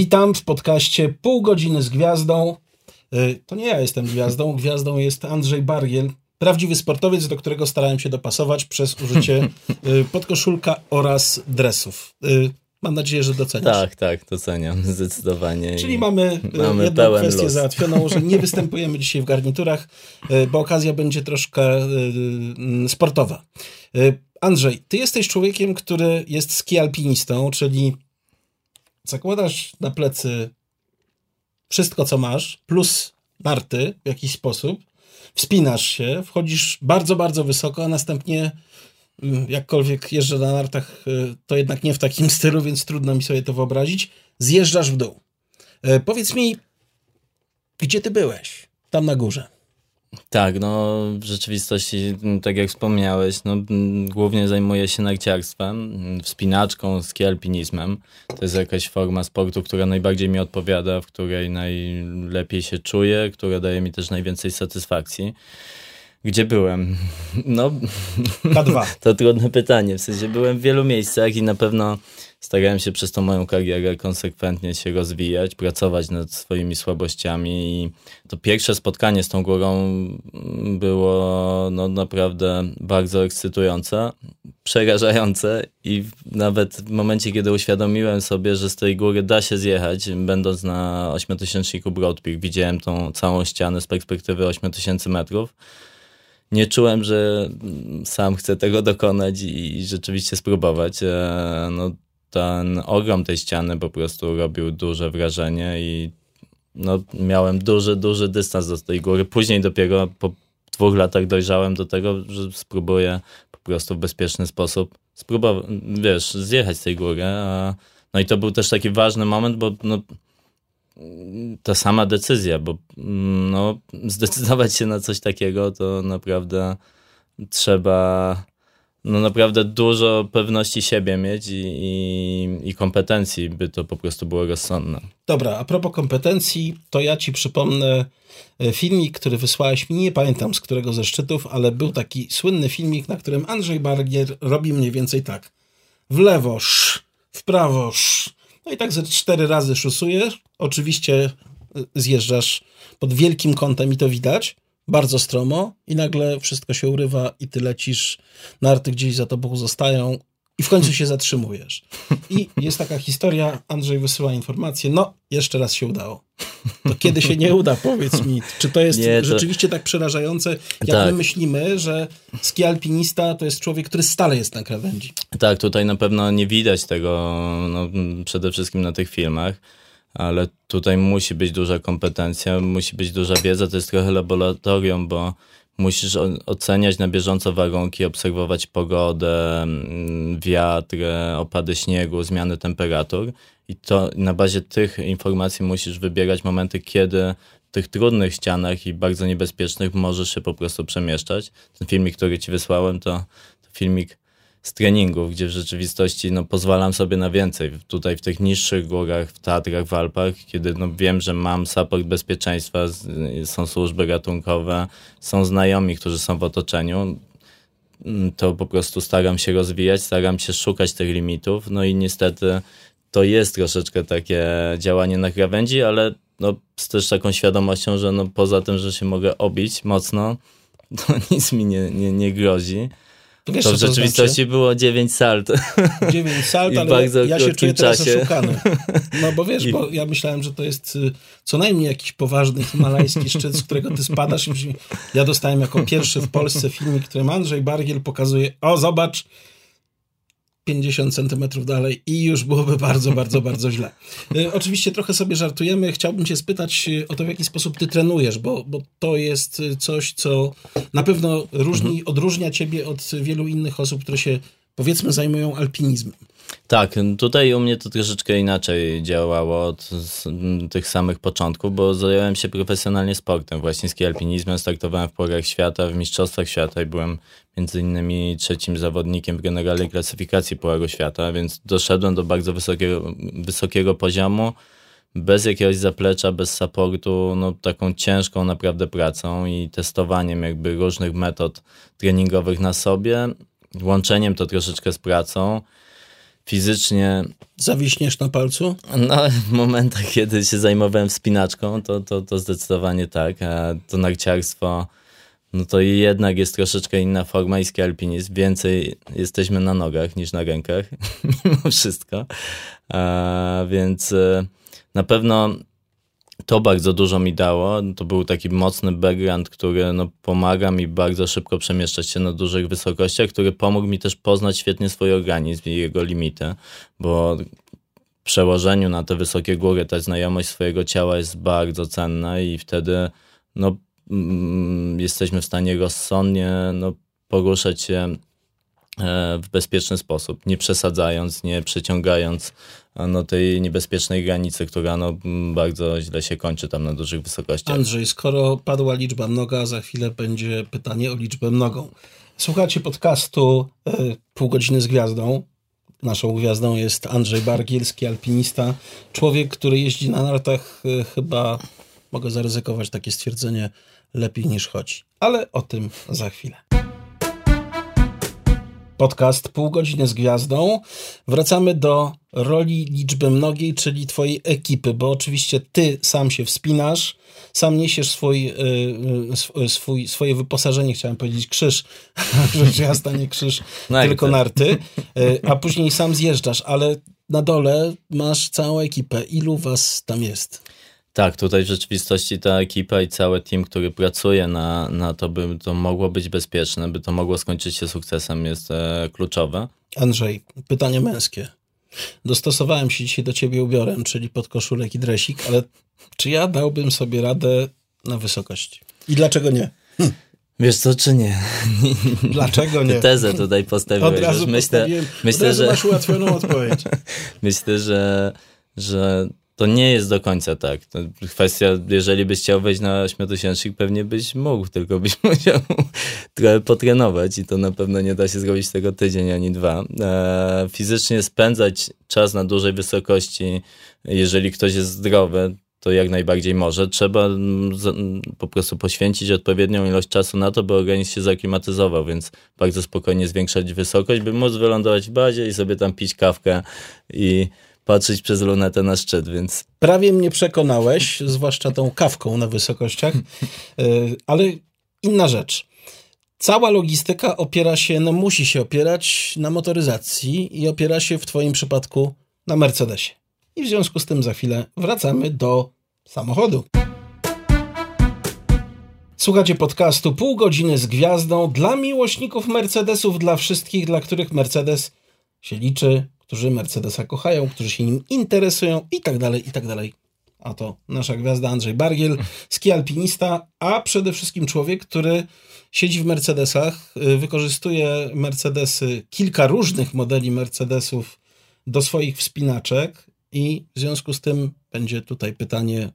Witam w podcaście Pół godziny z gwiazdą. Y, to nie ja jestem gwiazdą, gwiazdą jest Andrzej Bargiel, prawdziwy sportowiec, do którego starałem się dopasować przez użycie y, podkoszulka oraz dresów. Y, mam nadzieję, że doceniasz. Tak, tak, doceniam, zdecydowanie. Czyli mamy, mamy jedną kwestię luz. załatwioną, że nie występujemy dzisiaj w garniturach, bo okazja będzie troszkę sportowa. Andrzej, ty jesteś człowiekiem, który jest skialpinistą, czyli zakładasz na plecy wszystko, co masz, plus narty w jakiś sposób, wspinasz się, wchodzisz bardzo, bardzo wysoko, a następnie mm, jakkolwiek jeżdżę na nartach, y, to jednak nie w takim stylu, więc trudno mi sobie to wyobrazić, zjeżdżasz w dół. E, powiedz mi, gdzie ty byłeś? Tam na górze. Tak, no w rzeczywistości, tak jak wspomniałeś, no, głównie zajmuję się narciarstwem, wspinaczką, skialpinizmem. To jest jakaś forma sportu, która najbardziej mi odpowiada, w której najlepiej się czuję, która daje mi też najwięcej satysfakcji. Gdzie byłem? No, K2. to trudne pytanie. W sensie byłem w wielu miejscach i na pewno starałem się przez tą moją karierę konsekwentnie się rozwijać, pracować nad swoimi słabościami. I to pierwsze spotkanie z tą górą było no, naprawdę bardzo ekscytujące, przerażające i nawet w momencie, kiedy uświadomiłem sobie, że z tej góry da się zjechać, będąc na 8000 Broad Peak, widziałem tą całą ścianę z perspektywy 8000 metrów, nie czułem, że sam chcę tego dokonać i rzeczywiście spróbować. E, no, ten ogrom tej ściany po prostu robił duże wrażenie i no, miałem duży, duży dystans do tej góry. Później dopiero po dwóch latach dojrzałem do tego, że spróbuję po prostu w bezpieczny sposób spróbować, wiesz, zjechać z tej góry. No i to był też taki ważny moment, bo no, ta sama decyzja, bo no, zdecydować się na coś takiego to naprawdę trzeba no naprawdę dużo pewności siebie mieć i, i, i, kompetencji, by to po prostu było rozsądne. Dobra, a propos kompetencji, to ja ci przypomnę e, filmik, który wysłałeś mi, nie pamiętam z którego ze szczytów, ale był taki słynny filmik, na którym Andrzej Bargier robi mniej więcej tak. W lewo, sz, w prawo, sz. No i tak ze cztery razy szusujesz. Oczywiście e, zjeżdżasz pod wielkim kątem i to widać bardzo stromo i nagle wszystko się urywa i ty lecisz, narty gdzieś za tobą zostają i w końcu się zatrzymujesz. I jest taka historia, Andrzej wysyła informację, no, jeszcze raz się udało. To kiedy się nie uda, powiedz mi, czy to jest nie, to... rzeczywiście tak przerażające, jak tak. my myślimy, że ski alpinista to jest człowiek, który stale jest na krawędzi. Tak, tutaj na pewno nie widać tego no, przede wszystkim na tych filmach ale tutaj musi być duża kompetencja, musi być duża wiedza, to jest trochę laboratorium, bo musisz oceniać na bieżąco warunki, obserwować pogodę, mm, wiatr, opady śniegu, zmiany temperatur i to na bazie tych informacji musisz wybierać momenty, kiedy w tych trudnych ścianach i bardzo niebezpiecznych możesz się po prostu przemieszczać. Ten filmik, który ci wysłałem, to, to filmik z treningów, gdzie w rzeczywistości no, pozwalam sobie na więcej. Tutaj w tych niższych górach, w Tatrach, w Alpach, kiedy no, wiem, że mam support bezpieczeństwa, są służby ratunkowe, są znajomi, którzy są w otoczeniu, mm, to po prostu staram się rozwijać, staram się szukać tych limitów, no i niestety to jest troszeczkę takie działanie na krawędzi, ale no, z też taką świadomością, że no, poza tym, że się mogę obić mocno, to nic mi nie, nie, nie grozi. Wiesz, to w rzeczywistości znaczy? było 9 salt. 9 salt, ale ja się czuję teraz czasie. oszukany. No bo wiesz, I... bo ja myślałem, że to jest y, co najmniej jakiś poważny himalajski szczyt, z którego ty spadasz. Ja dostałem jako pierwszy w Polsce filmik, którym Andrzej Bargiel pokazuje, o zobacz, 50 centymetrów dalej i już byłoby bardzo, bardzo, bardzo źle. Y, oczywiście trochę sobie żartujemy. Chciałbym cię spytać y, o to, w jaki sposób ty trenujesz, bo, bo to jest y, coś, co na pewno różni, mhm. odróżnia ciebie od wielu innych osób, które się powiedzmy zajmują alpinizmem. Tak, tutaj u mnie to troszeczkę inaczej działało od tych samych początków, bo zająłem się profesjonalnie sportem, właśnie ski alpinizmem, startowałem w Pucharach Świata, w Mistrzostwach Świata i byłem między innymi trzecim zawodnikiem w generalnej klasyfikacji Pucharu Świata, więc doszedłem do bardzo wysokiego, wysokiego poziomu, bez jakiegoś zaplecza, bez supportu, no taką ciężką naprawdę pracą i testowaniem jakby różnych metod treningowych na sobie, łączeniem to troszeczkę z pracą, fizycznie. Zawiśniesz na palcu? No, w momentach, kiedy się zajmowałem wspinaczką, to, to, to zdecydowanie tak. A to narciarstwo, no to jednak jest troszeczkę inna forma i ski alpinizm. Więcej jesteśmy na nogach niż na rękach, mimo wszystko. A, więc e, na pewno to bardzo dużo mi dało. To był taki mocny background, który no, pomaga mi bardzo szybko przemieszczać się na dużych wysokościach, który pomógł mi też poznać świetnie swój organizm i jego limity, bo w przełożeniu na te wysokie góry ta znajomość swojego ciała jest bardzo cenna i wtedy no, mm, jesteśmy w stanie rozsądnie no, poruszać się w bezpieczny sposób, nie przesadzając, nie przeciągając no, tej niebezpiecznej granicy, która no, bardzo źle się kończy tam na dużych wysokościach. Andrzej, skoro padła liczba mnoga, za chwilę będzie pytanie o liczbę mnogą. Słuchacie podcastu y, Pół godziny z gwiazdą. Naszą gwiazdą jest Andrzej Bargielski, alpinista. Człowiek, który jeździ na nartach y, chyba, mogę zaryzykować takie stwierdzenie, lepiej niż chodzi. Ale o tym za chwilę podcast Pół godziny z gwiazdą. Wracamy do roli liczby mnogiej, czyli twojej ekipy, bo oczywiście ty sam się wspinasz, sam niesiesz swój, yy, swój, swoje wyposażenie, chciałem powiedzieć krzyż, rzecz jasna nie krzyż, no tylko narty, yy, a później sam zjeżdżasz, ale na dole masz całą ekipę. Ilu was tam jest? Tak, tutaj w rzeczywistości ta ekipa i cały team, który pracuje na, na to, by to mogło być bezpieczne, by to mogło skończyć się sukcesem, jest e, kluczowe. Andrzej, pytanie męskie. Dostosowałem się dzisiaj do ciebie ubiorem, czyli pod koszulek i dresik, ale czy ja dałbym sobie radę na wysokość? I dlaczego nie? Hm. Wiesz co, czy nie? Dlaczego nie? Tezę tutaj postawiłeś. Od razu myślę, myślę, od razu że... masz ułatwioną odpowiedź. myślę, że, że to nie jest do końca tak. To kwestia, jeżeli byś chciał wejść na 8000, pewnie byś mógł, tylko byś musiał trochę potrenować i to na pewno nie da się zrobić tego tydzień ani dwa. E, fizycznie spędzać czas na dużej wysokości, jeżeli ktoś jest zdrowy, to jak najbardziej może. Trzeba po prostu poświęcić odpowiednią ilość czasu na to, by organizm się zaklimatyzował, więc bardzo spokojnie zwiększać wysokość, by móc wylądować w bazie i sobie tam pić kawkę i patrzeć przez lunetę na szczyt, więc... Prawie mnie przekonałeś, zwłaszcza tą kawką na wysokościach, e, ale inna rzecz. Cała logistyka opiera się, no musi się opierać na motoryzacji i opiera się w twoim przypadku na Mercedesie. I w związku z tym za chwilę wracamy do samochodu. Słuchacie podcastu Pół godziny z gwiazdą dla miłośników Mercedesów, dla wszystkich, dla których Mercedes się liczy, którzy Mercedesa kochają, którzy się nim interesują i tak dalej, i tak dalej. A to nasza gwiazda Andrzej Bargiel, ski alpinista, a przede wszystkim człowiek, który siedzi w Mercedesach, y, wykorzystuje Mercedesy, kilka różnych modeli Mercedesów do swoich wspinaczek i w związku z tym będzie tutaj pytanie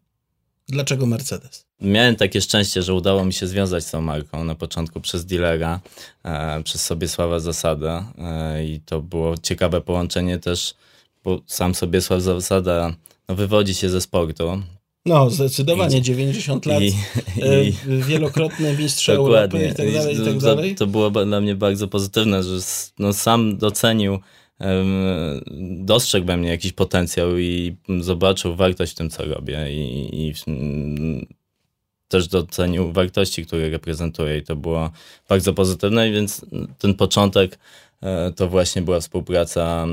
Dlaczego Mercedes? Miałem takie szczęście, że udało mi się związać z tą marką na początku przez dealera, e, przez Sobiesława Zasada e, i to było ciekawe połączenie też, bo sam Sobiesław Zasada no, wywodzi się ze sportu. No, zdecydowanie, I, 90 lat, i, e, i, wielokrotny mistrz Europy i tak dalej, i tak dalej. To, to było dla mnie bardzo pozytywne, że no, sam docenił dostrzegł we mnie jakiś potencjał i zobaczył wartość w tym, co robię i, i też docenił wartości, które reprezentuję i to było bardzo pozytywne, więc ten początek e, to właśnie była współpraca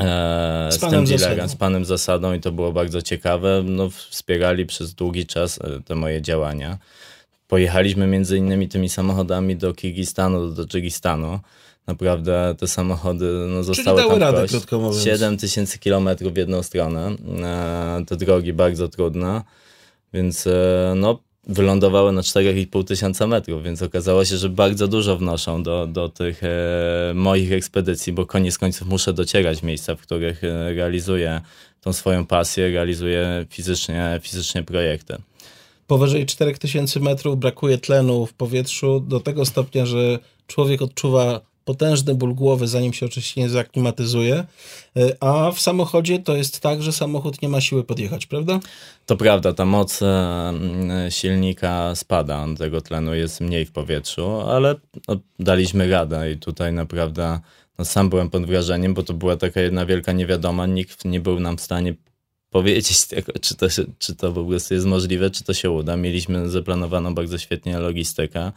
e, z, z tym dealerem, z panem Zasadą i to było bardzo ciekawe. No, wspierali przez długi czas e, te moje działania. Pojechaliśmy między innymi tymi samochodami do Kirgistanu, do Tadżykistanu naprawdę te samochody no, zostały tam radę, krótko mówiąc. 7 tysięcy kilometrów w jedną stronę. Te drogi bardzo trudne, więc e, no, wylądowały na 4,5 tysiąca metrów, więc okazało się, że bardzo dużo wnoszą do, do tych e, moich ekspedycji, bo koniec końców muszę docierać miejsca, w których e, realizuję tą swoją pasję, realizuję fizycznie, fizycznie projekty. Powyżej 4000 metrów brakuje tlenu w powietrzu do tego stopnia, że człowiek odczuwa potężny ból głowy, zanim się oczywiście nie zaklimatyzuje, e, a w samochodzie to jest tak, że samochód nie ma siły podjechać, prawda? To prawda, ta moc e, silnika spada, tego tlenu jest mniej w powietrzu, ale no, daliśmy radę i tutaj naprawdę no, sam byłem pod wrażeniem, bo to była taka jedna wielka niewiadoma. Nikt nie był nam w stanie powiedzieć tego, czy to, czy to po prostu jest możliwe, czy to się uda. Mieliśmy zaplanowaną bardzo świetnie logistykę.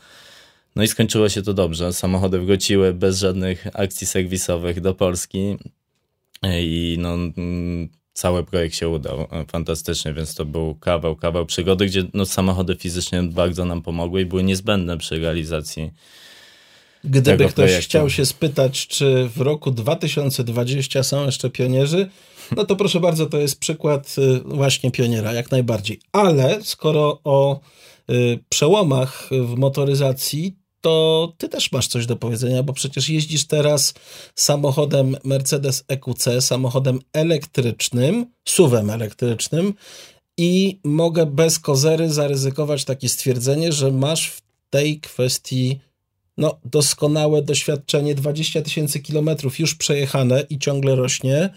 No i skończyło się to dobrze. Samochody wróciły bez żadnych akcji serwisowych do Polski i no, mm, cały projekt się udał fantastycznie, więc to był kawał, kawał przygody, gdzie no, samochody fizycznie bardzo nam pomogły i były niezbędne przy realizacji Gdyby ktoś projektu. chciał się spytać, czy w roku 2020 są jeszcze pionierzy, no to proszę bardzo, to jest przykład y, właśnie pioniera, jak najbardziej. Ale skoro o y, przełomach w motoryzacji, to ty też masz coś do powiedzenia, bo przecież jeździsz teraz samochodem Mercedes EQC, samochodem elektrycznym, suwem elektrycznym i mogę bez kozery zaryzykować takie stwierdzenie, że masz w tej kwestii no, doskonałe doświadczenie, 20 tysięcy kilometrów już przejechane i ciągle rośnie.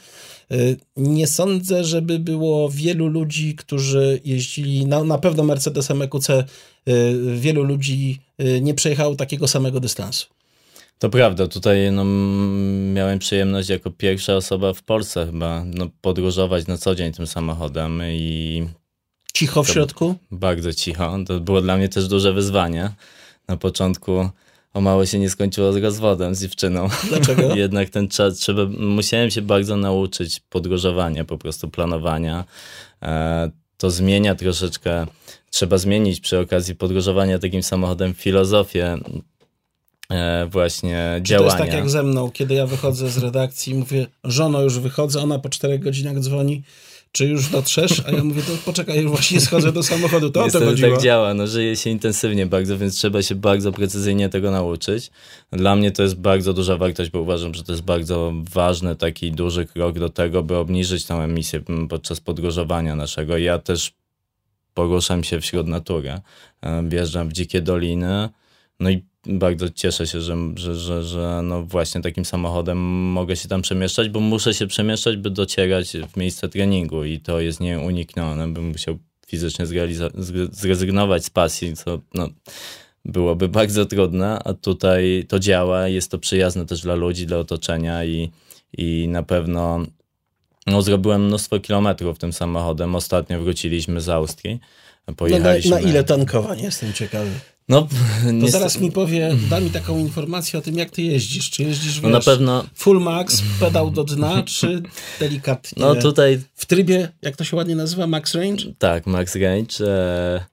Y, Nie sądzę, żeby było wielu ludzi, którzy jeździli, na, na pewno Mercedesem EQC, y, wielu ludzi y, nie przejechało takiego samego dystansu. To prawda, tutaj no, miałem przyjemność jako pierwsza osoba w Polsce chyba no, podróżować na co dzień tym samochodem i Cicho w środku? bardzo cicho. To było dla mnie też duże wyzwanie. Na początku o mało się nie skończyło z rozwodem z dziewczyną. Dlaczego? Jednak ten czas, trzeba, musiałem się bardzo nauczyć podróżowania, po prostu planowania. E, to zmienia troszeczkę, trzeba zmienić przy okazji podróżowania takim samochodem filozofię e, właśnie Czy to działania. jest tak jak ze mną, kiedy ja wychodzę z redakcji i mówię, żono, już wychodzę, ona po czterech godzinach dzwoni, czy już dotrzesz? A ja mówię, to poczekaj, już właśnie schodzę do samochodu, to o to Niestety chodziło. tak działa, no żyje się intensywnie bardzo, więc trzeba się bardzo precyzyjnie tego nauczyć. Dla mnie to jest bardzo duża wartość, bo uważam, że to jest bardzo ważny taki duży krok do tego, by obniżyć tą emisję podczas podróżowania naszego. Ja też poruszam się wśród natury, e, wjeżdżam w dzikie doliny, no i bardzo cieszę się, że, że, że, że no właśnie takim samochodem mogę się tam przemieszczać, bo muszę się przemieszczać, by docierać w miejsce treningu i to jest nieuniknione. Bym musiał fizycznie zrezygnować z pasji, co no, byłoby bardzo trudne, a tutaj to działa, jest to przyjazne też dla ludzi, dla otoczenia i, i na pewno no, zrobiłem mnóstwo kilometrów tym samochodem. Ostatnio wróciliśmy z Austrii. No na, Pojechaliśmy. na ile tankowań? Jestem ciekawy. No, To zaraz mi powie, da mi taką informację o tym, jak ty jeździsz. Czy jeździsz no wiesz, na pewno. full max, pedał do dna, czy delikatnie? No tutaj W trybie, jak to się ładnie nazywa, max range? Tak, Max Range. E,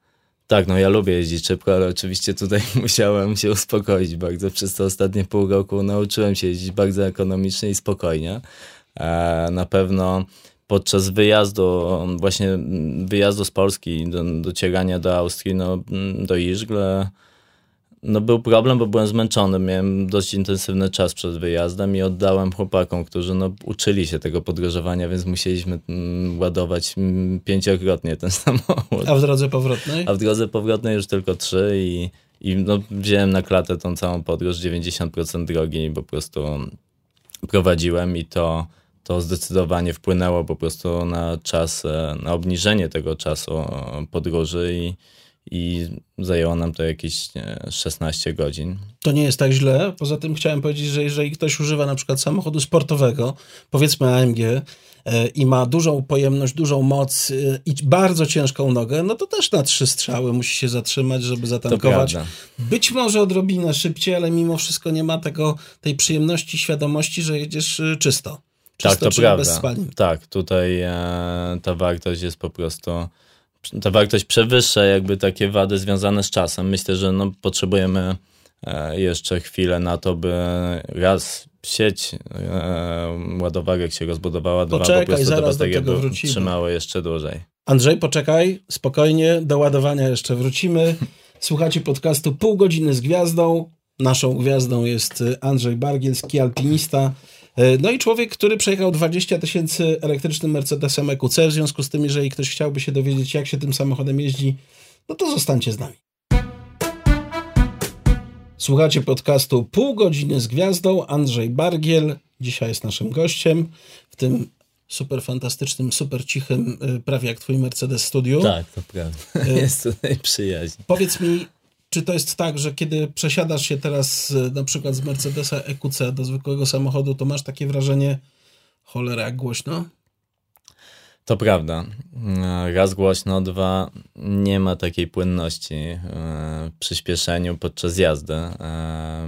tak, no ja lubię jeździć szybko, ale oczywiście tutaj musiałem się uspokoić bardzo. Przez te ostatnie pół roku nauczyłem się jeździć bardzo ekonomicznie i spokojnie. E, na pewno podczas wyjazdu, właśnie mm, wyjazdu z Polski, do, docierania do Austrii, no mm, do Iżgle, no był problem, bo byłem zmęczony, miałem dość intensywny czas przed wyjazdem i oddałem chłopakom, którzy no, uczyli się tego podróżowania, więc musieliśmy mm, ładować pięciokrotnie ten samochód. A w drodze powrotnej? A w drodze powrotnej już tylko trzy i, i no, wziąłem na klatę tą całą podróż, 90% drogi po prostu prowadziłem i to, to zdecydowanie wpłynęło po prostu na czas, e, na obniżenie tego czasu e, podróży i, i zajęło nam to jakieś e, 16 godzin. To nie jest tak źle. Poza tym chciałem powiedzieć, że jeżeli ktoś używa na przykład samochodu sportowego, powiedzmy AMG, e, i ma dużą pojemność, dużą moc e, i bardzo ciężką nogę, no to też na trzy strzały musi się zatrzymać, żeby zatankować. Być może odrobinę szybciej, ale mimo wszystko nie ma tego, tej przyjemności, świadomości, że jedziesz czysto. Tak, to prawda. Tak, tutaj e, ta wartość jest po prostu. Ta wartość przewyższa jakby takie wady związane z czasem. Myślę, że no, potrzebujemy e, jeszcze chwilę na to, by raz sieć e, ładowarek się rozbudowała, dwa Poczekaj, po prostu te zaraz do tego trzymały jeszcze dłużej. Andrzej, poczekaj, spokojnie, do ładowania jeszcze wrócimy. Słuchacie podcastu Pół godziny z gwiazdą. Naszą gwiazdą jest Andrzej Bargielski, alpinista. Y, No i człowiek, który przejechał 20 tysięcy elektrycznym Mercedesem EQC. W związku z tym, jeżeli ktoś chciałby się dowiedzieć, jak się tym samochodem jeździ, no to zostańcie z nami. Słuchacie podcastu Pół godziny z gwiazdą. Andrzej Bargiel dzisiaj jest naszym gościem w tym super fantastycznym, super cichym, y, prawie jak twój Mercedes studiu. Tak, to prawda. Jest tutaj przyjaźń. Powiedz mi, czy to jest tak, że kiedy przesiadasz się teraz e, na przykład z Mercedesa EQC do zwykłego samochodu, to masz takie wrażenie, cholera, jak głośno? To prawda. Raz głośno, dwa nie ma takiej płynności e, w przyspieszeniu podczas jazdy, e,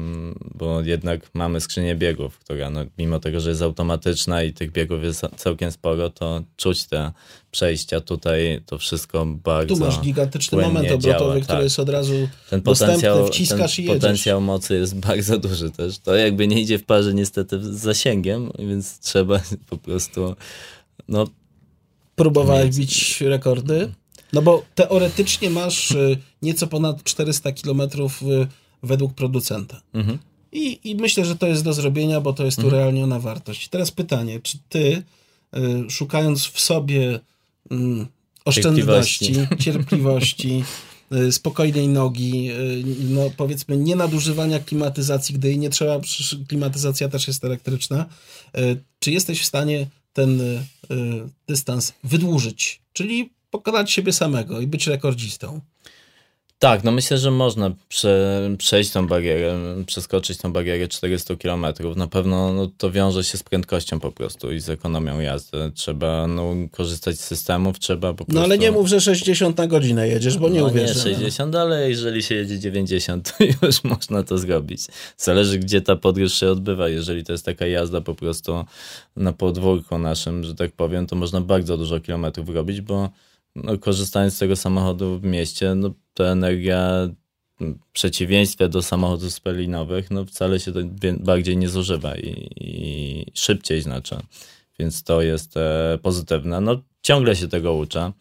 bo jednak mamy skrzynię biegów, która no, mimo tego, że jest automatyczna i tych biegów jest całkiem sporo, to czuć te przejścia tutaj, to wszystko bardzo Tu masz gigantyczny moment obrotowy, działa, który tak. jest od razu ten potencjał, wciskasz ten i jedziesz. potencjał mocy jest bardzo duży też. To jakby nie idzie w parze niestety z zasięgiem, więc trzeba po prostu no, Próbowałeś bić rekordy? No bo teoretycznie masz y, nieco ponad 400 kilometrów y, według producenta. Mhm. I, I myślę, że to jest do zrobienia, bo to jest mhm. urealniona wartość. Teraz pytanie, czy ty, y, szukając w sobie oszczędności, cierpliwości, cierpliwości spokojnej nogi, no powiedzmy nie nadużywania klimatyzacji, gdy jej nie trzeba, klimatyzacja też jest elektryczna, czy jesteś w stanie ten y, dystans wydłużyć, czyli pokonać siebie samego i być rekordzistą. Tak, no myślę, że można prze, przejść tą barierę, przeskoczyć tą barierę 400 km. Na pewno no, to wiąże się z prędkością po prostu i z ekonomią jazdy. Trzeba no, korzystać z systemów, trzeba po prostu... No ale nie mów, że 60 na godzinę jedziesz, bo nie no, uwierzę. Nie 60, no. ale jeżeli się jedzie 90, to już można to zrobić. Zależy, gdzie ta podróż się odbywa. Jeżeli to jest taka jazda po prostu na podwórku naszym, że tak powiem, to można bardzo dużo kilometrów robić, bo no, korzystając z tego samochodu w mieście, no, ta energia w przeciwieństwie do samochodów spalinowych, no wcale się bardziej nie zużywa i, i szybciej znaczy. Więc to jest e, pozytywne. No ciągle się tego uczę.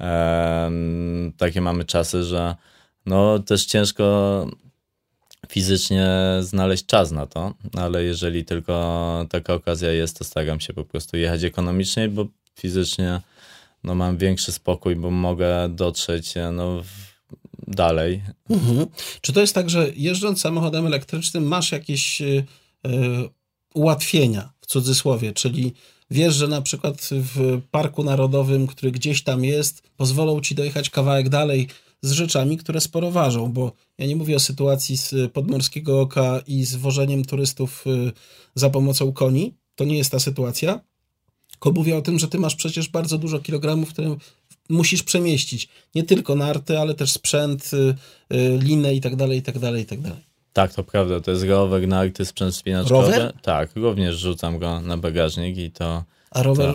E, takie mamy czasy, że no też ciężko fizycznie znaleźć czas na to, ale jeżeli tylko taka okazja jest, to staram się po prostu jechać ekonomicznie, bo fizycznie no, mam większy spokój, bo mogę dotrzeć no, dalej. Mhm. Czy to jest tak, że jeżdżąc samochodem elektrycznym masz jakieś y, y, ułatwienia w cudzysłowie, czyli wiesz, że na przykład w Parku Narodowym, który gdzieś tam jest, pozwolą ci dojechać kawałek dalej z rzeczami, które sporo ważą, bo ja nie mówię o sytuacji z podmorskiego oka i z wożeniem turystów za pomocą koni, to nie jest ta sytuacja, tylko mówię o tym, że ty masz przecież bardzo dużo kilogramów, które musisz przemieścić. Nie tylko narty, ale też sprzęt, y, y, linę i tak dalej, i tak dalej, i tak dalej. Tak, to prawda. To jest rower, narty, sprzęt spinaczkowy. Rower? Tak, również rzucam go na bagażnik i to... A rower,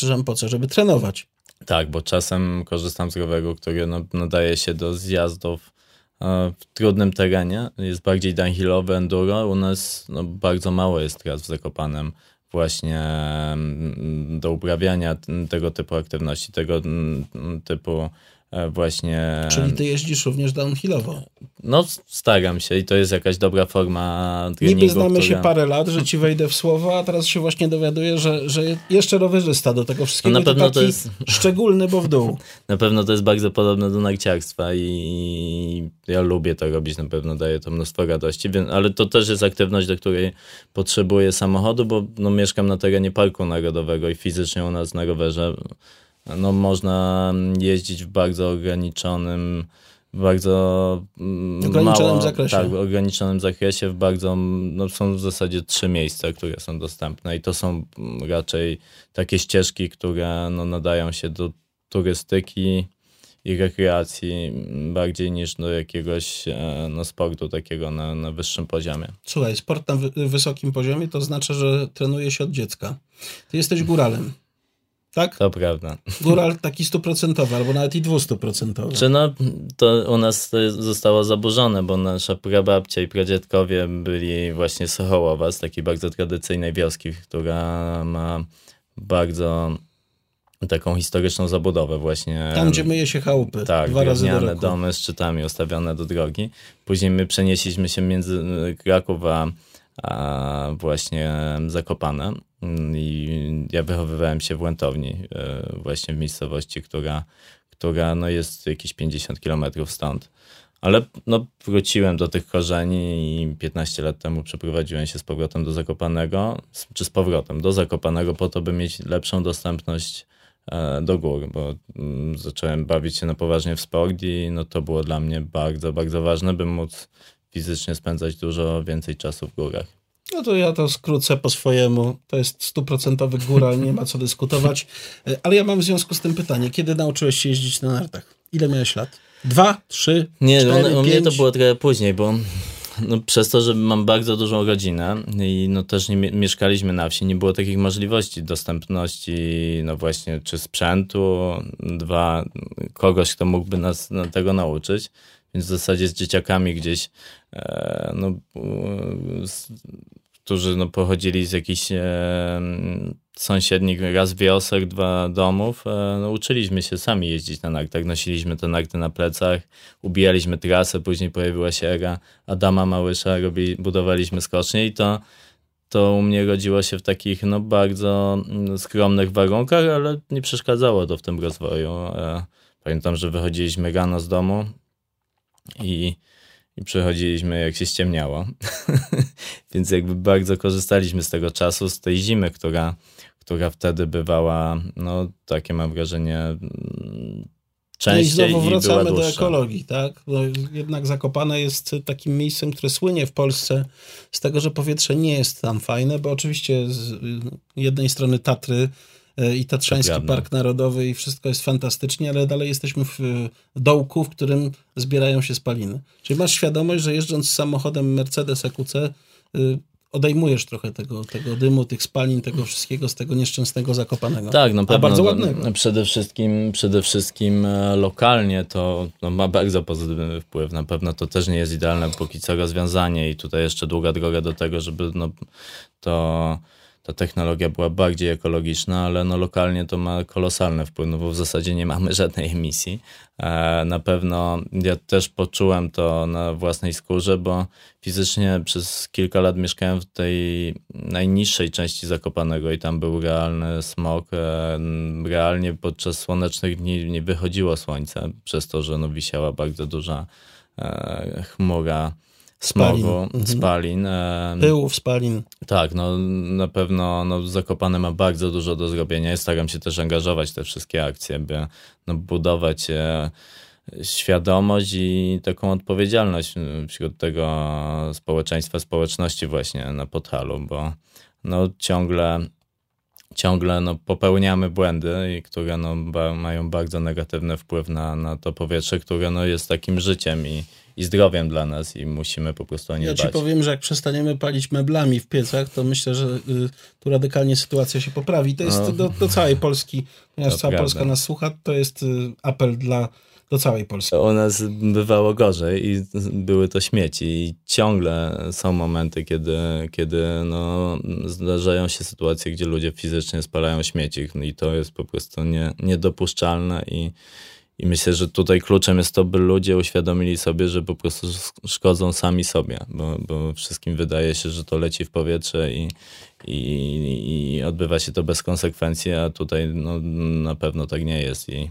to... y, po co? Żeby trenować. Tak, bo czasem korzystam z roweru, który no, nadaje się do zjazdów w trudnym terenie. Jest bardziej downhillowy, enduro. U nas no, bardzo mało jest teraz w Zakopanem właśnie mm, do uprawiania tego typu aktywności, tego mm, typu właśnie... Czyli ty jeździsz również downhillowo. No, staram się i to jest jakaś dobra forma treningu. Niby znamy która... się parę lat, że ci wejdę w słowo, a teraz się właśnie dowiaduję, że, że jeszcze rowerzysta do tego wszystkiego. No na pewno to, to jest szczególny, bo w dół. Na pewno to jest bardzo podobne do narciarstwa i ja lubię to robić, na pewno daje to mnóstwo radości, ale to też jest aktywność, do której potrzebuję samochodu, bo no, mieszkam na terenie Parku Narodowego i fizycznie u nas na rowerze no, można jeździć w bardzo ograniczonym, bardzo mm, ograniczonym mało, zakresie. Tak, w ograniczonym zakresie, w bardzo, no są w zasadzie trzy miejsca, które są dostępne i to są raczej takie ścieżki, które no, nadają się do turystyki i rekreacji bardziej niż do jakiegoś e, no, sportu takiego na, na wyższym poziomie. Słuchaj, sport na wysokim poziomie to znaczy, że trenuje się od dziecka. Ty jesteś góralem tak? To prawda. Góral taki stuprocentowy, albo nawet i dwustuprocentowy. Czy no, to u nas zostało zaburzone, bo nasza prababcia i pradziadkowie byli właśnie z Sochołowa, z takiej bardzo tradycyjnej wioski, która ma bardzo taką historyczną zabudowę właśnie. Tam, gdzie myje się chałupy. Tak, dwa razy do roku. domy z szczytami ustawione do drogi. Później my przenieśliśmy się między Kraków a właśnie Zakopane Mm, I ja wychowywałem się w Łętowni, e, właśnie w miejscowości, która, która no jest jakieś 50 kilometrów stąd. Ale no, wróciłem do tych korzeni i 15 lat temu przeprowadziłem się z powrotem do Zakopanego, czy z powrotem do Zakopanego po to, by mieć lepszą dostępność e, do gór, bo mm, zacząłem bawić się na poważnie w sport i no to było dla mnie bardzo, bardzo ważne, by móc fizycznie spędzać dużo więcej czasu w górach. No to ja to skrócę po swojemu. To jest stuprocentowy góra, nie ma co dyskutować. E, ale ja mam w związku z tym pytanie. Kiedy nauczyłeś się jeździć na nartach? Ile miałeś lat? Dwa, trzy, Nie, cztery, u mnie pięć? to było trochę później, bo no, przez to, że mam bardzo dużą rodzinę i no też nie mie- mieszkaliśmy na wsi, nie było takich możliwości dostępności, no właśnie, czy sprzętu, dwa, kogoś, kto mógłby nas no, tego nauczyć. Więc w zasadzie z dzieciakami gdzieś, e, no, e, którzy no, pochodzili z jakichś e, sąsiednich raz wiosek, dwa domów, no, uczyliśmy się sami jeździć na nartach. Nosiliśmy te narty na plecach, ubijaliśmy trasę, później pojawiła się era Adama Małysza, robi, budowaliśmy skocznie i to, to u mnie rodziło się w takich no, bardzo mm, skromnych warunkach, ale nie przeszkadzało to w tym rozwoju. Pamiętam, że wychodziliśmy rano z domu i, i przychodziliśmy jak się ściemniało. Więc jakby bardzo korzystaliśmy z tego czasu, z tej zimy, która, która wtedy bywała, no takie mam wrażenie, mm, No i częściej znowu i była wracamy do ekologii, tak? No, jednak Zakopane jest takim miejscem, które słynie w Polsce z tego, że powietrze nie jest tam fajne, bo oczywiście z y, jednej strony Tatry i Tatrzański. Park Narodowy i wszystko jest fantastycznie, ale dalej jesteśmy w y, dołku, w którym zbierają się spaliny. Czyli masz świadomość, że jeżdżąc samochodem Mercedes EQC y, odejmujesz trochę tego, tego dymu, tych spalin, tego wszystkiego z tego nieszczęsnego Zakopanego. Tak, na A pewno. bardzo no, ładnego. Przede wszystkim, przede wszystkim e, lokalnie to no, ma bardzo pozytywny wpływ. Na pewno to też nie jest idealne póki co rozwiązanie i tutaj jeszcze długa droga do tego, żeby no, to ta technologia była bardziej ekologiczna, ale no lokalnie to ma kolosalny wpływ, no bo w zasadzie nie mamy żadnej emisji. E, Na pewno ja też poczułem to na własnej skórze, bo fizycznie przez kilka lat mieszkałem w tej najniższej części Zakopanego i tam był realny smog. E, Realnie podczas słonecznych dni nie wychodziło słońce, przez to, że no wisiała bardzo duża e, chmura. Smogu, Mhm. spalin. E, Pyłów, spalin. tak, no na pewno no, Zakopane ma bardzo dużo do zrobienia. Staram się też angażować te wszystkie akcje, by no, budować e, świadomość i taką odpowiedzialność wśród tego społeczeństwa, społeczności właśnie na Podhalu, bo no, ciągle ciągle no, popełniamy błędy, i które no, ba, mają bardzo negatywny wpływ na, na to powietrze, które no, jest takim życiem i, i zdrowiem dla nas i musimy po prostu o nie Ja ci dbać. powiem, że jak przestaniemy palić meblami w piecach, to myślę, że y, tu radykalnie sytuacja się poprawi. To jest No. do, do całej Polski, ponieważ cała prawda. Polska nas słucha, to jest y, apel dla, do całej Polski. U nas bywało gorzej i były to śmieci i ciągle są momenty, kiedy, kiedy no, zdarzają się sytuacje, gdzie ludzie fizycznie spalają śmieci i to jest po prostu nie, niedopuszczalne i, i myślę, że tutaj kluczem jest to, by ludzie uświadomili sobie, że po prostu szkodzą sami sobie, bo, bo wszystkim wydaje się, że to leci w powietrze i, i, i odbywa się to bez konsekwencji, a tutaj no, na pewno tak nie jest i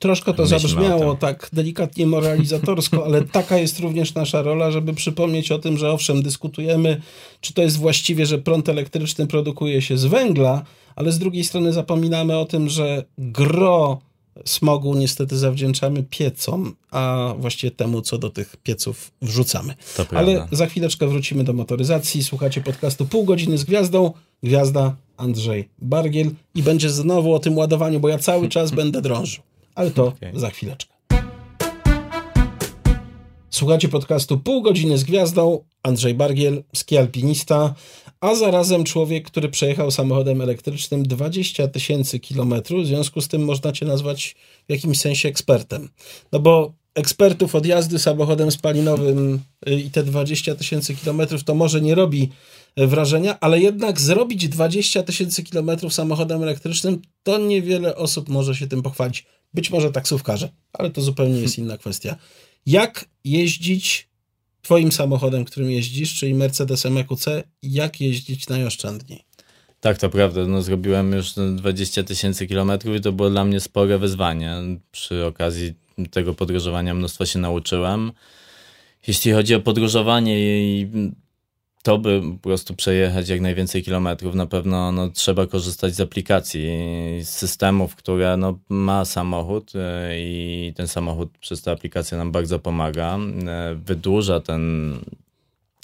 Troszkę to zabrzmiało tak delikatnie moralizatorsko, ale taka jest również nasza rola, żeby przypomnieć o tym, że owszem, dyskutujemy, czy to jest właściwie, że prąd elektryczny produkuje się z węgla, ale z drugiej strony zapominamy o tym, że gro smogu niestety zawdzięczamy piecom, a właściwie temu, co do tych pieców wrzucamy. Ale za chwileczkę wrócimy do motoryzacji. Słuchacie podcastu Pół godziny z gwiazdą. Gwiazda Andrzej Bargiel i będzie znowu o tym ładowaniu, bo ja cały czas będę drążył. Ale to Okej. za chwileczkę. Słuchacie podcastu Pół godziny z gwiazdą. Andrzej Bargiel, skialpinista, a zarazem człowiek, który przejechał samochodem elektrycznym 20 tysięcy kilometrów. W związku z tym można cię nazwać w jakimś sensie ekspertem. No bo ekspertów od jazdy samochodem spalinowym y, i te 20 tysięcy kilometrów to może nie robi y, wrażenia, ale jednak zrobić 20 tysięcy kilometrów samochodem elektrycznym to niewiele osób może się tym pochwalić. Być może taksówkarze, ale to zupełnie jest inna kwestia. Jak jeździć twoim samochodem, którym jeździsz, czyli Mercedesem EQC, jak jeździć najoszczędniej? Tak, to prawda. No, zrobiłem już 20 tysięcy kilometrów i to było dla mnie spore wyzwanie. Przy okazji tego podróżowania mnóstwo się nauczyłem. Jeśli chodzi o podróżowanie i to by po prostu przejechać jak najwięcej kilometrów, na pewno no, trzeba korzystać z aplikacji, z systemów, które no, ma samochód e, i ten samochód przez tę aplikację nam bardzo pomaga. E, wydłuża ten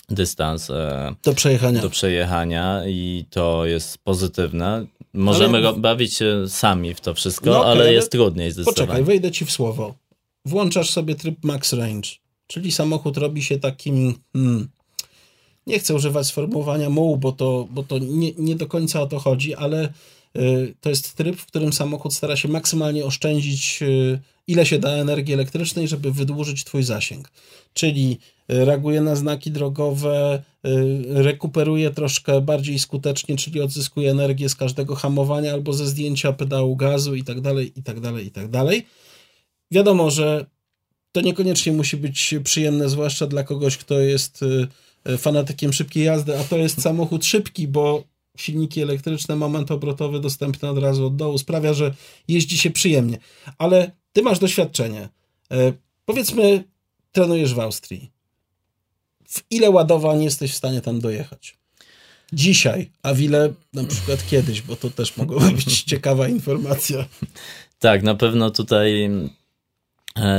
dystans e, do przejechania. do przejechania i to jest pozytywne. Możemy ale... bawić się sami w to wszystko, no okay, ale jest trudniej zdecydowanie. Poczekaj, wejdę ci w słowo. Włączasz sobie tryb max range, czyli samochód robi się takim hmm, nie chcę używać sformułowania muł, bo to, bo to nie, nie do końca o to chodzi, ale y, to jest tryb, w którym samochód stara się maksymalnie oszczędzić y, ile się da energii elektrycznej, żeby wydłużyć twój zasięg. Czyli y, reaguje na znaki drogowe, rekuperuje troszkę bardziej skutecznie, czyli odzyskuje energię z każdego hamowania albo ze zdjęcia pedału gazu i tak dalej, i tak dalej, i tak dalej. Wiadomo, że to niekoniecznie musi być przyjemne, zwłaszcza dla kogoś, kto jest fanatykiem szybkiej jazdy, a to jest samochód szybki, bo silniki elektryczne, moment obrotowy dostępny od razu od dołu sprawia, że jeździ się przyjemnie. Ale ty masz doświadczenie. E, powiedzmy, trenujesz w Austrii. W ile ładowań jesteś w stanie tam dojechać? Dzisiaj, a w ile na przykład kiedyś, bo to też mogłaby być ciekawa informacja. Tak, na pewno tutaj E,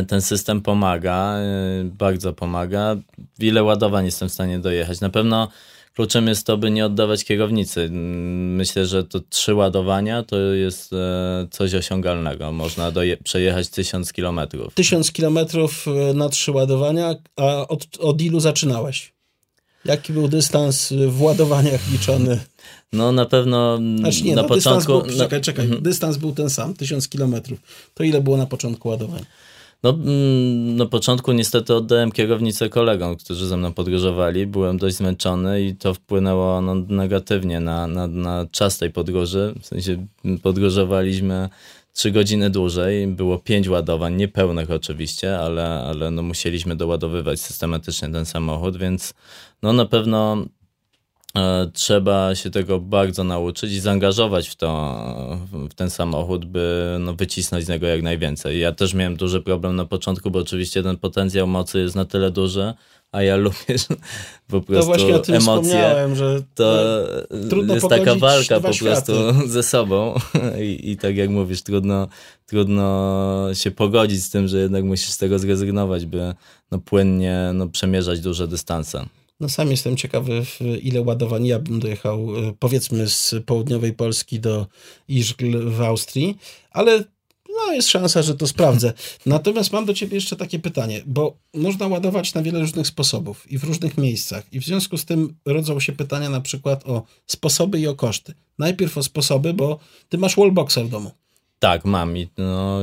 ten system pomaga, e, bardzo pomaga. Wiele ładowań jestem w stanie dojechać. Na pewno kluczem jest to, by nie oddawać kierownicy. Myślę, że to trzy ładowania to jest e, coś osiągalnego. Można przejechać tysiąc kilometrów. Tysiąc kilometrów na trzy ładowania, a od, od ilu zaczynałeś? Jaki był dystans w ładowaniach liczony? No na pewno znaczy nie, na no, początku... Był, czekaj, czekaj, mhm. dystans był ten sam, tysiąc kilometrów. To ile było na początku ładowań? No, mm, na początku niestety oddałem kierownicę kolegom, którzy ze mną podróżowali. Byłem dość zmęczony i to wpłynęło no, negatywnie na, na, na czas tej podróży. W sensie podróżowaliśmy trzy godziny dłużej. Było pięć ładowań, niepełnych oczywiście, ale, ale no musieliśmy doładowywać systematycznie ten samochód, więc no na pewno trzeba się tego bardzo nauczyć i zaangażować w to, w ten samochód, by no, wycisnąć z niego jak najwięcej. Ja też miałem duży problem na początku, bo oczywiście ten potencjał mocy jest na tyle duży, a ja lubię po prostu to właśnie o tym emocje. że to trudno jest taka walka po prostu światy. ze sobą I, i tak jak mówisz, trudno, trudno się pogodzić z tym, że jednak musisz z tego zrezygnować, by no, płynnie no, przemierzać duże dystanse. No sam jestem ciekawy, ile ładowań ja bym dojechał, e, powiedzmy, z południowej Polski do Iżgl w Austrii, ale no, jest szansa, że to sprawdzę. Natomiast mam do ciebie jeszcze takie pytanie, bo można ładować na wiele różnych sposobów i w różnych miejscach. I w związku z tym rodzą się pytania na przykład o sposoby i o koszty. Najpierw o sposoby, bo ty masz wallboxa w domu. Tak, mam i no,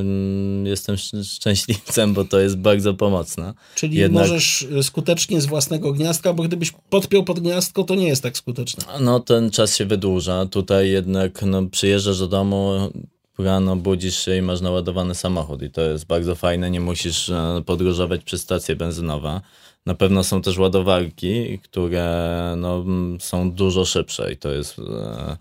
jestem szczęśliwcem, bo to jest bardzo pomocne. Czyli Jednak... możesz skutecznie z własnego gniazdka, bo gdybyś podpiął pod gniazdko, to nie jest tak skuteczne. No, ten czas się wydłuża. Tutaj jednak no, przyjeżdżasz do domu, rano budzisz się i masz naładowany samochód i to jest bardzo fajne. Nie musisz e, podróżować przez stacje benzynowe. Na pewno są też ładowarki, które no, są dużo szybsze i to jest e,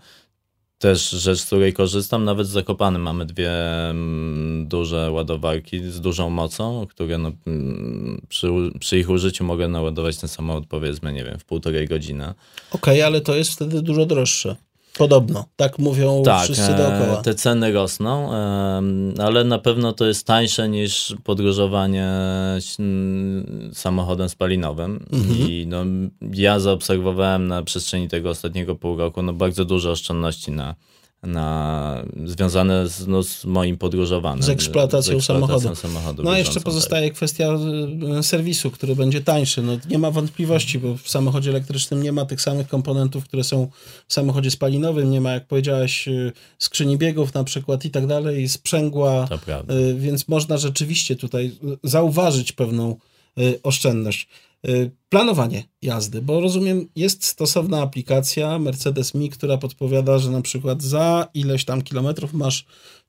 też rzecz, z której korzystam. Nawet z Zakopanem mamy dwie mm, duże ładowarki z dużą mocą, które no, mm, przy, przy, ich użyciu mogę naładować ten samochód powiedzmy, nie wiem, w półtorej godziny. Okej, okay, ale to jest wtedy dużo droższe. Podobno, tak mówią tak, wszyscy e, dookoła. Te ceny rosną, ale na pewno to jest tańsze niż podróżowanie samochodem spalinowym. Mhm. I no, ja zaobserwowałem na przestrzeni tego ostatniego pół roku no, bardzo duże oszczędności na, na, związane z, no, z moim podróżowaniem. Z eksploatacją, z eksploatacją samochodu. samochodu. No a jeszcze pozostaje tak. kwestia e, serwisu, który będzie tańszy. No, nie ma wątpliwości, bo w samochodzie elektrycznym nie ma tych samych komponentów, które są w samochodzie spalinowym. Nie ma, jak powiedziałeś, e, skrzyni biegów na przykład i tak dalej, sprzęgła. E, więc można rzeczywiście tutaj zauważyć pewną oszczędność. Y, planowanie jazdy, bo rozumiem, jest stosowna aplikacja Mercedes Mi, która podpowiada, że na przykład za ileś tam kilometrów masz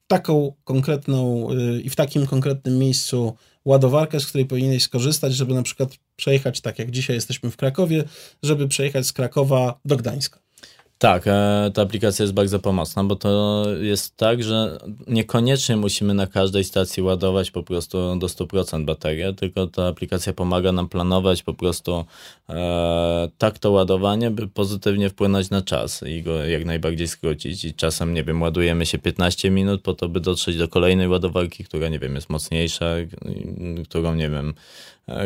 taką konkretną y, i w takim konkretnym miejscu ładowarkę, z której powinieneś skorzystać, żeby na przykład przejechać, tak jak dzisiaj jesteśmy w Krakowie, żeby przejechać z Krakowa do Gdańska. Tak, e, ta aplikacja jest bardzo pomocna, bo to jest tak, że niekoniecznie musimy na każdej stacji ładować po prostu do 100% baterię, tylko ta aplikacja pomaga nam planować po prostu e, tak to ładowanie, by pozytywnie wpłynąć na czas i go jak najbardziej skrócić. I czasem, nie wiem, ładujemy się 15 minut po to, by dotrzeć do kolejnej ładowarki, która, nie wiem, jest mocniejsza, którą, nie wiem,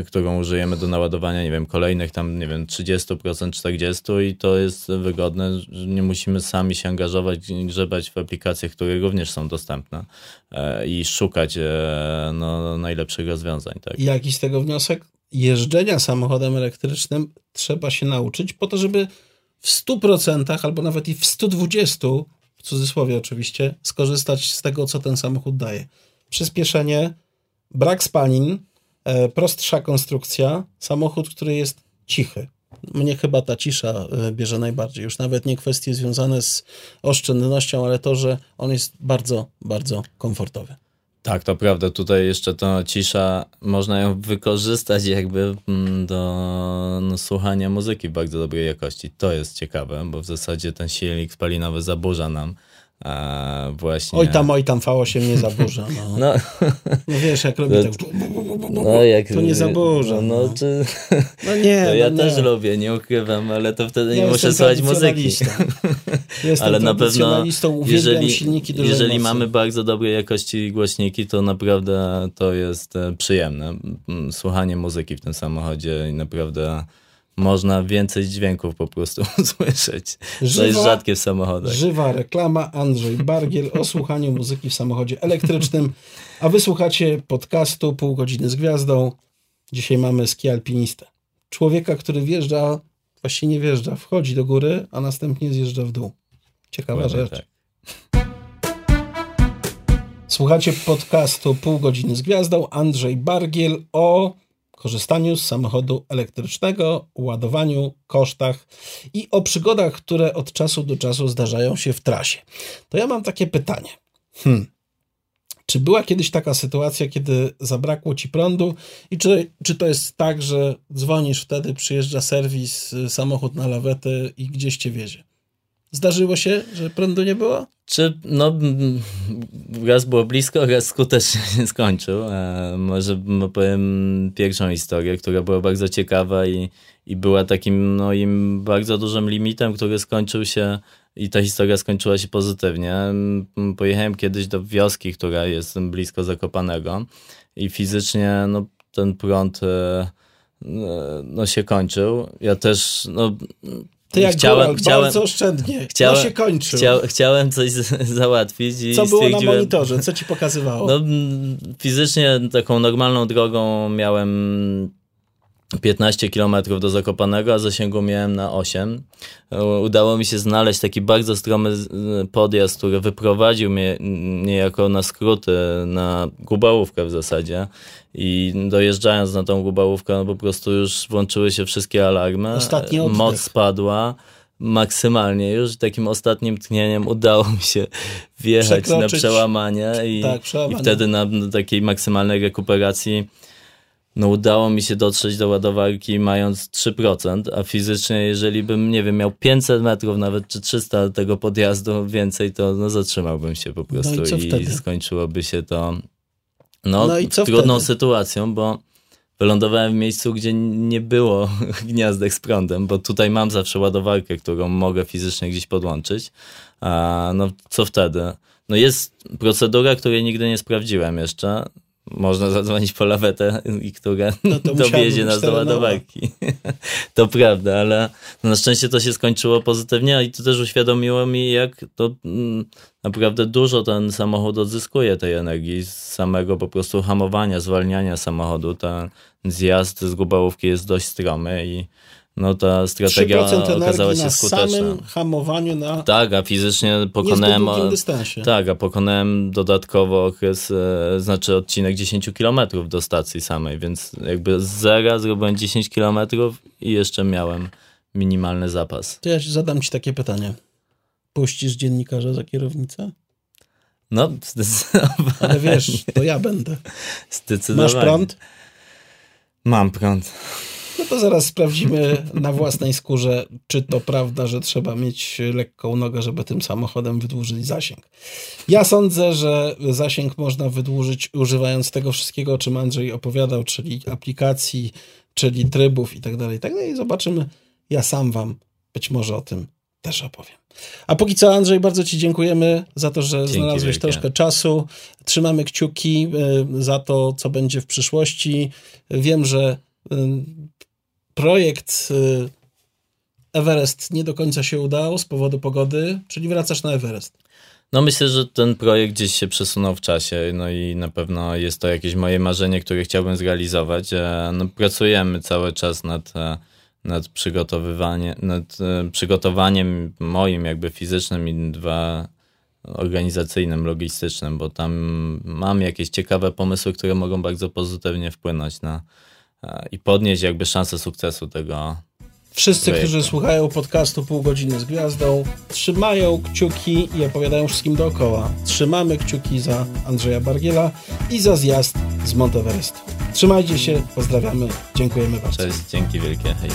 którą użyjemy do naładowania, nie wiem, kolejnych tam, nie wiem, 30%, 40% i to jest wygodne, że nie musimy sami się angażować grzebać w aplikacjach, które również są dostępne e, i szukać e, no, najlepszych rozwiązań. Tak. Jaki z tego wniosek? Jeżdżenia samochodem elektrycznym trzeba się nauczyć po to, żeby w 100% albo nawet i w 120%, w cudzysłowie oczywiście, skorzystać z tego, co ten samochód daje. Przyspieszenie, brak spalin, E, prostsza konstrukcja, samochód, który jest cichy. Mnie chyba ta cisza e, bierze najbardziej. Już nawet nie kwestie związane z oszczędnością, ale to, że on jest bardzo, bardzo komfortowy. Tak, to prawda. Tutaj jeszcze ta cisza, można ją wykorzystać jakby mm, do no, słuchania muzyki bardzo dobrej jakości. To jest ciekawe, bo w zasadzie ten silnik spalinowy zaburza nam a właśnie... Oj tam, oj tam, V8 nie zaburza. No, no. no wiesz, jak robi tak... No, jak, to nie zaburza. No, no. Czy... no nie, to ja no też lubię, nie ukrywam, ale to wtedy ja nie muszę słuchać muzyki. Jestem ale na pewno, jeżeli, jeżeli mamy bardzo dobrej jakości głośniki, to naprawdę to jest e, przyjemne. Słuchanie muzyki w tym samochodzie i naprawdę można więcej dźwięków po prostu słyszeć. Żywa, to jest rzadkie w samochodach. Żywa reklama Andrzej Bargiel o słuchaniu muzyki w samochodzie elektrycznym. A wysłuchacie podcastu Pół godziny z gwiazdą. Dzisiaj mamy ski alpinistę. Człowieka, który wjeżdża, właściwie nie wjeżdża, wchodzi do góry, a następnie zjeżdża w dół. Ciekawa Ładnie rzecz. Tak. Słuchacie podcastu Pół godziny z gwiazdą. Andrzej Bargiel o korzystaniu z samochodu elektrycznego, ładowaniu, kosztach i o przygodach, które od czasu do czasu zdarzają się w trasie. To ja mam takie pytanie. Hmm. Czy była kiedyś taka sytuacja, kiedy zabrakło ci prądu i czy, czy to jest tak, że dzwonisz wtedy, przyjeżdża serwis, samochód na lawetę i gdzieś cię wiezie? Zdarzyło się, że prądu nie było? Czy, no, raz było blisko, raz skutecznie się skończył. E, może powiem pierwszą historię, która była bardzo ciekawa i, i była takim, no, im bardzo dużym limitem, który skończył się i ta historia skończyła się pozytywnie. Pojechałem kiedyś do wioski, która jest blisko Zakopanego i fizycznie, no, ten prąd e, no, się kończył. Ja też, no, ty jak chciałem, góral, chciałem, bardzo oszczędnie. Chciałem, no się kończył. Chcia, chciałem coś załatwić i Co było na monitorze? Co ci pokazywało? No, fizycznie taką normalną drogą miałem 15 km do Zakopanego, a zasięgu miałem na 8. Udało mi się znaleźć taki bardzo stromy podjazd, który wyprowadził mnie niejako na skróty, na Gubałówkę w zasadzie. I dojeżdżając na tą Gubałówkę, no po prostu już włączyły się wszystkie alarmy. Ostatni oddech. Moc spadła maksymalnie już takim ostatnim tchnieniem udało mi się wjechać na przełamanie i, tak, przełamanie. i wtedy na, na takiej maksymalnej rekuperacji no udało mi się dotrzeć do ładowarki mając 3%, a fizycznie jeżeli bym, nie wiem, miał 500 metrów nawet, czy 300 tego podjazdu więcej, to no, zatrzymałbym się po prostu no i, i skończyłoby się to no, no trudną wtedy? sytuacją, bo wylądowałem w miejscu, gdzie nie było gniazdek z prądem, bo tutaj mam zawsze ładowarkę, którą mogę fizycznie gdzieś podłączyć. A no co wtedy? No jest procedura, której nigdy nie sprawdziłem jeszcze można zadzwonić po lawetę, i która no dowiezie nas do ładowarki. to prawda, ale na szczęście to się skończyło pozytywnie i to też uświadomiło mi, jak to mm, naprawdę dużo ten samochód odzyskuje tej energii z samego po prostu hamowania, zwalniania samochodu. Ten zjazd z Gubałówki jest dość stromy i no ta strategia okazała się skuteczna. na samym hamowaniu na Tak, a fizycznie pokonałem dystansie. Tak, a pokonałem dodatkowo okres, e, znaczy odcinek 10 km do stacji samej, więc jakby z zera zrobiłem 10 km i jeszcze miałem minimalny zapas. To ja zadam ci takie pytanie. Puścisz dziennikarza za kierownicę? No, zdecydowanie. Ale wiesz, to ja będę. Zdecydowanie. Masz prąd? Mam prąd. No to zaraz sprawdzimy na własnej skórze, czy to prawda, że trzeba mieć lekką nogę, żeby tym samochodem wydłużyć zasięg. Ja sądzę, że zasięg można wydłużyć używając tego wszystkiego, o czym Andrzej opowiadał, czyli aplikacji, czyli trybów i tak dalej, i tak dalej. Zobaczymy. Ja sam wam być może o tym też opowiem. A póki co, Andrzej, bardzo Ci dziękujemy za to, że Dzięki znalazłeś wielkie. troszkę czasu. Trzymamy kciuki y, za to, co będzie w przyszłości. Wiem, że y, projekt y, Everest nie do końca się udał z powodu pogody, czyli wracasz na Everest. No myślę, że ten projekt gdzieś się przesunął w czasie, no i na pewno jest to jakieś moje marzenie, które chciałbym zrealizować. E, No, pracujemy cały czas nad, e, nad przygotowywaniem, nad e, przygotowaniem moim jakby fizycznym i dwa organizacyjnym, logistycznym, bo tam mam jakieś ciekawe pomysły, które mogą bardzo pozytywnie wpłynąć na i podnieść jakby szansę sukcesu tego, Wszyscy, Projektu. którzy słuchają podcastu Pół godziny z gwiazdą, trzymają kciuki i opowiadają wszystkim dookoła. Trzymamy kciuki za Andrzeja Bargiela i za zjazd z Monteverestu. Trzymajcie się, pozdrawiamy, dziękujemy bardzo. Cześć, dzięki wielkie. Hej.